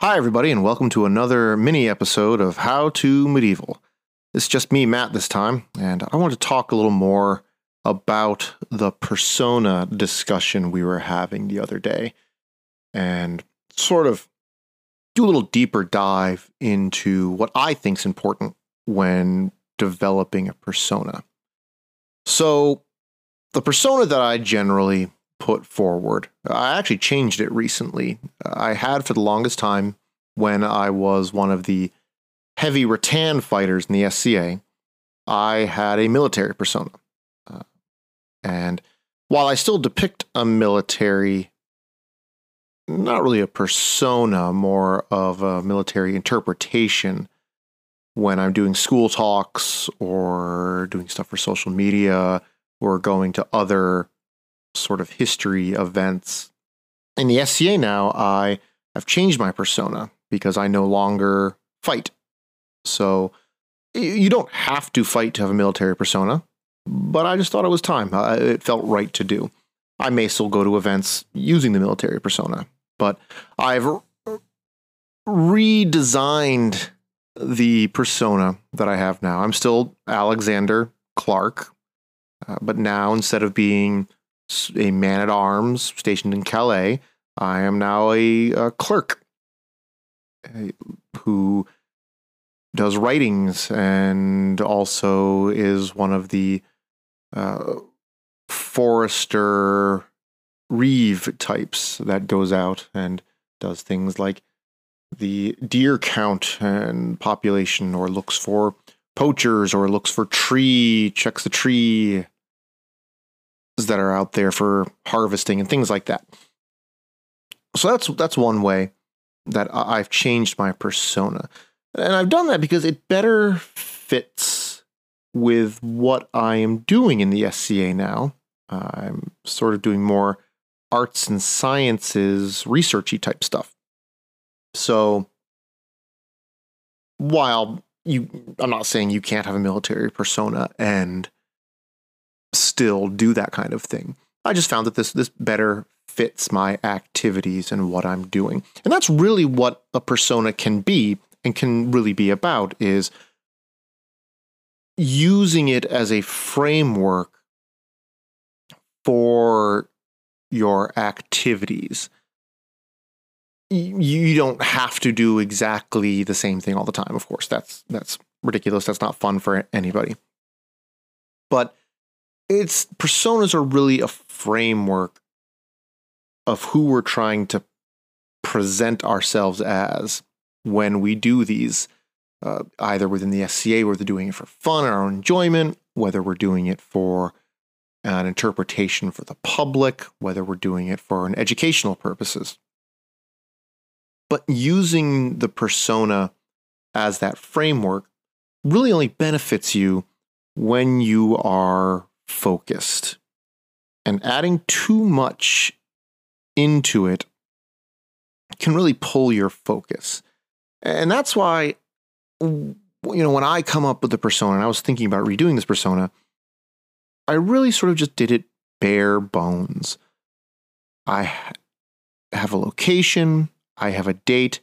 Hi, everybody, and welcome to another mini episode of How to Medieval. It's just me, Matt, this time, and I want to talk a little more about the persona discussion we were having the other day and sort of do a little deeper dive into what I think is important when developing a persona. So, the persona that I generally put forward, I actually changed it recently. I had for the longest time when I was one of the heavy rattan fighters in the SCA, I had a military persona. Uh, and while I still depict a military, not really a persona, more of a military interpretation when I'm doing school talks or doing stuff for social media or going to other sort of history events. In the SCA now, I have changed my persona because I no longer fight. So you don't have to fight to have a military persona, but I just thought it was time. it felt right to do. I may still go to events using the military persona, but I've redesigned the persona that I have now. I'm still Alexander Clark, uh, but now instead of being a man at arms stationed in Calais, I am now a, a clerk who does writings and also is one of the uh, Forester Reeve types that goes out and does things like the deer count and population, or looks for poachers, or looks for tree, checks the tree that are out there for harvesting and things like that. So that's that's one way that I've changed my persona. And I've done that because it better fits with what I am doing in the SCA now. I'm sort of doing more arts and sciences, researchy type stuff. So while you, I'm not saying you can't have a military persona and still do that kind of thing. I just found that this this better fits my activities and what I'm doing. And that's really what a persona can be and can really be about is using it as a framework for your activities. You don't have to do exactly the same thing all the time, of course. That's that's ridiculous. That's not fun for anybody. But it's personas are really a framework of who we're trying to present ourselves as when we do these, uh, either within the SCA, where they're doing it for fun our enjoyment, whether we're doing it for an interpretation for the public, whether we're doing it for an educational purposes. But using the persona as that framework really only benefits you when you are focused. And adding too much into it can really pull your focus. And that's why, you know, when I come up with the persona and I was thinking about redoing this persona, I really sort of just did it bare bones. I have a location, I have a date,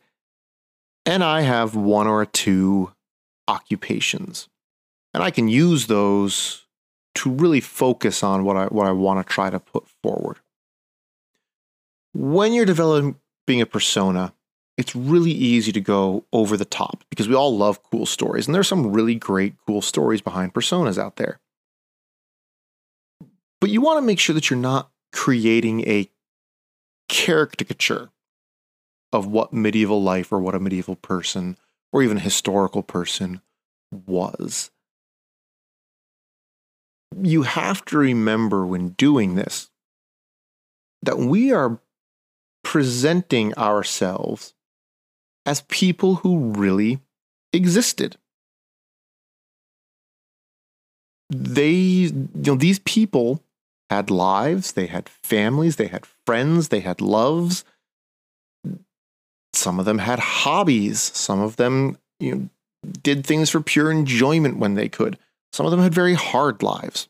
and I have one or two occupations. And I can use those to really focus on what I what I want to try to put forward when you're developing a persona, it's really easy to go over the top because we all love cool stories. And there's some really great, cool stories behind personas out there. But you want to make sure that you're not creating a caricature of what medieval life or what a medieval person or even a historical person was. You have to remember when doing this that we are presenting ourselves as people who really existed. They, you know, these people had lives, they had families, they had friends, they had loves. Some of them had hobbies, some of them, you know, did things for pure enjoyment when they could. Some of them had very hard lives.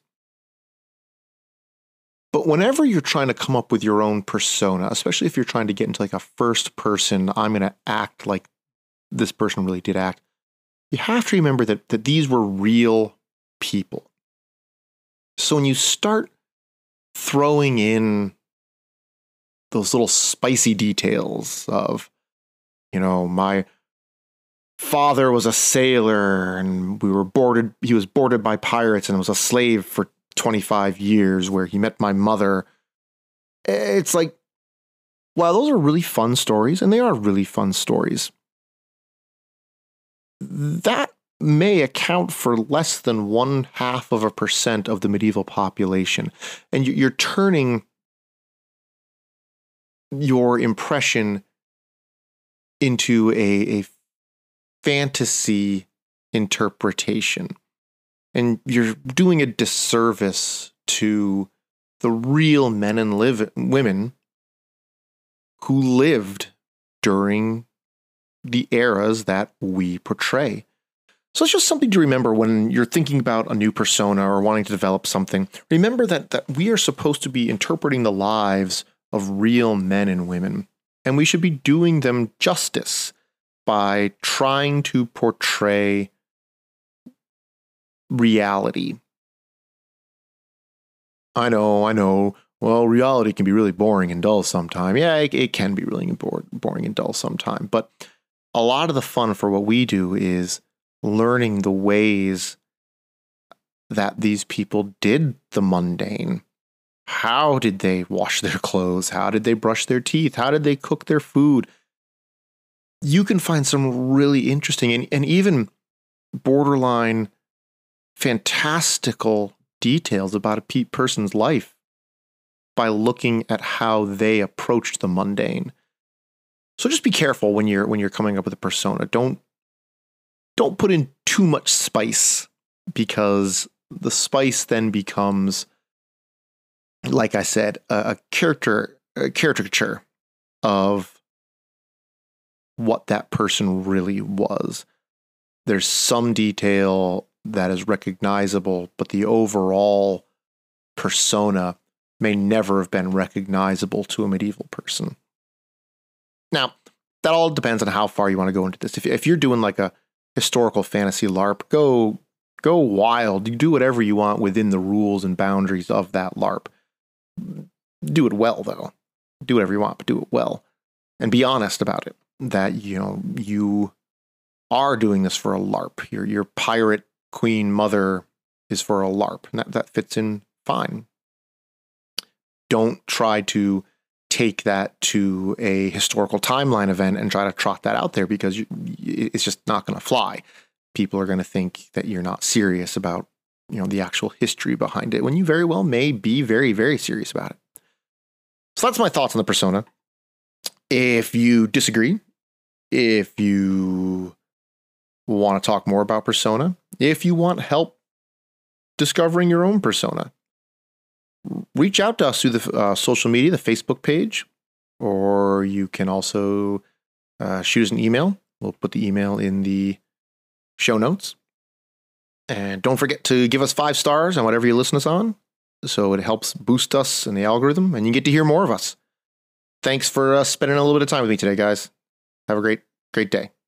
But whenever you're trying to come up with your own persona, especially if you're trying to get into like a first person, I'm going to act like this person really did act, you have to remember that, that these were real people. So when you start throwing in those little spicy details of, you know, my father was a sailor and we were boarded, he was boarded by pirates and was a slave for 25 years where he met my mother. It's like, wow, those are really fun stories, and they are really fun stories. That may account for less than one half of a percent of the medieval population. And you're turning your impression into a, a fantasy interpretation. And you're doing a disservice to the real men and live, women who lived during the eras that we portray. So it's just something to remember when you're thinking about a new persona or wanting to develop something. Remember that, that we are supposed to be interpreting the lives of real men and women, and we should be doing them justice by trying to portray reality. I know, I know. Well, reality can be really boring and dull sometimes. Yeah, it, it can be really boring and dull sometimes. But a lot of the fun for what we do is learning the ways that these people did the mundane. How did they wash their clothes? How did they brush their teeth? How did they cook their food? You can find some really interesting and, and even borderline fantastical details about a pe- person's life by looking at how they approached the mundane. So just be careful when you're when you're coming up with a persona. Don't don't put in too much spice because the spice then becomes like I said, a, a character a caricature of what that person really was. There's some detail that is recognizable, but the overall persona may never have been recognizable to a medieval person. Now, that all depends on how far you want to go into this. If, if you're doing like a historical fantasy LARP, go go wild. You do whatever you want within the rules and boundaries of that LARP. Do it well though. Do whatever you want, but do it well. And be honest about it. That you know you are doing this for a LARP. Your your pirate queen mother is for a LARP. And that, that fits in fine. Don't try to take that to a historical timeline event and try to trot that out there because you, it's just not going to fly. People are going to think that you're not serious about you know the actual history behind it when you very well may be very very serious about it. So that's my thoughts on the persona. If you disagree, if you want to talk more about persona, if you want help discovering your own persona, reach out to us through the uh, social media, the Facebook page, or you can also uh, shoot us an email. We'll put the email in the show notes. And don't forget to give us five stars on whatever you listen us on. So it helps boost us in the algorithm and you get to hear more of us. Thanks for uh, spending a little bit of time with me today, guys. Have a great, great day.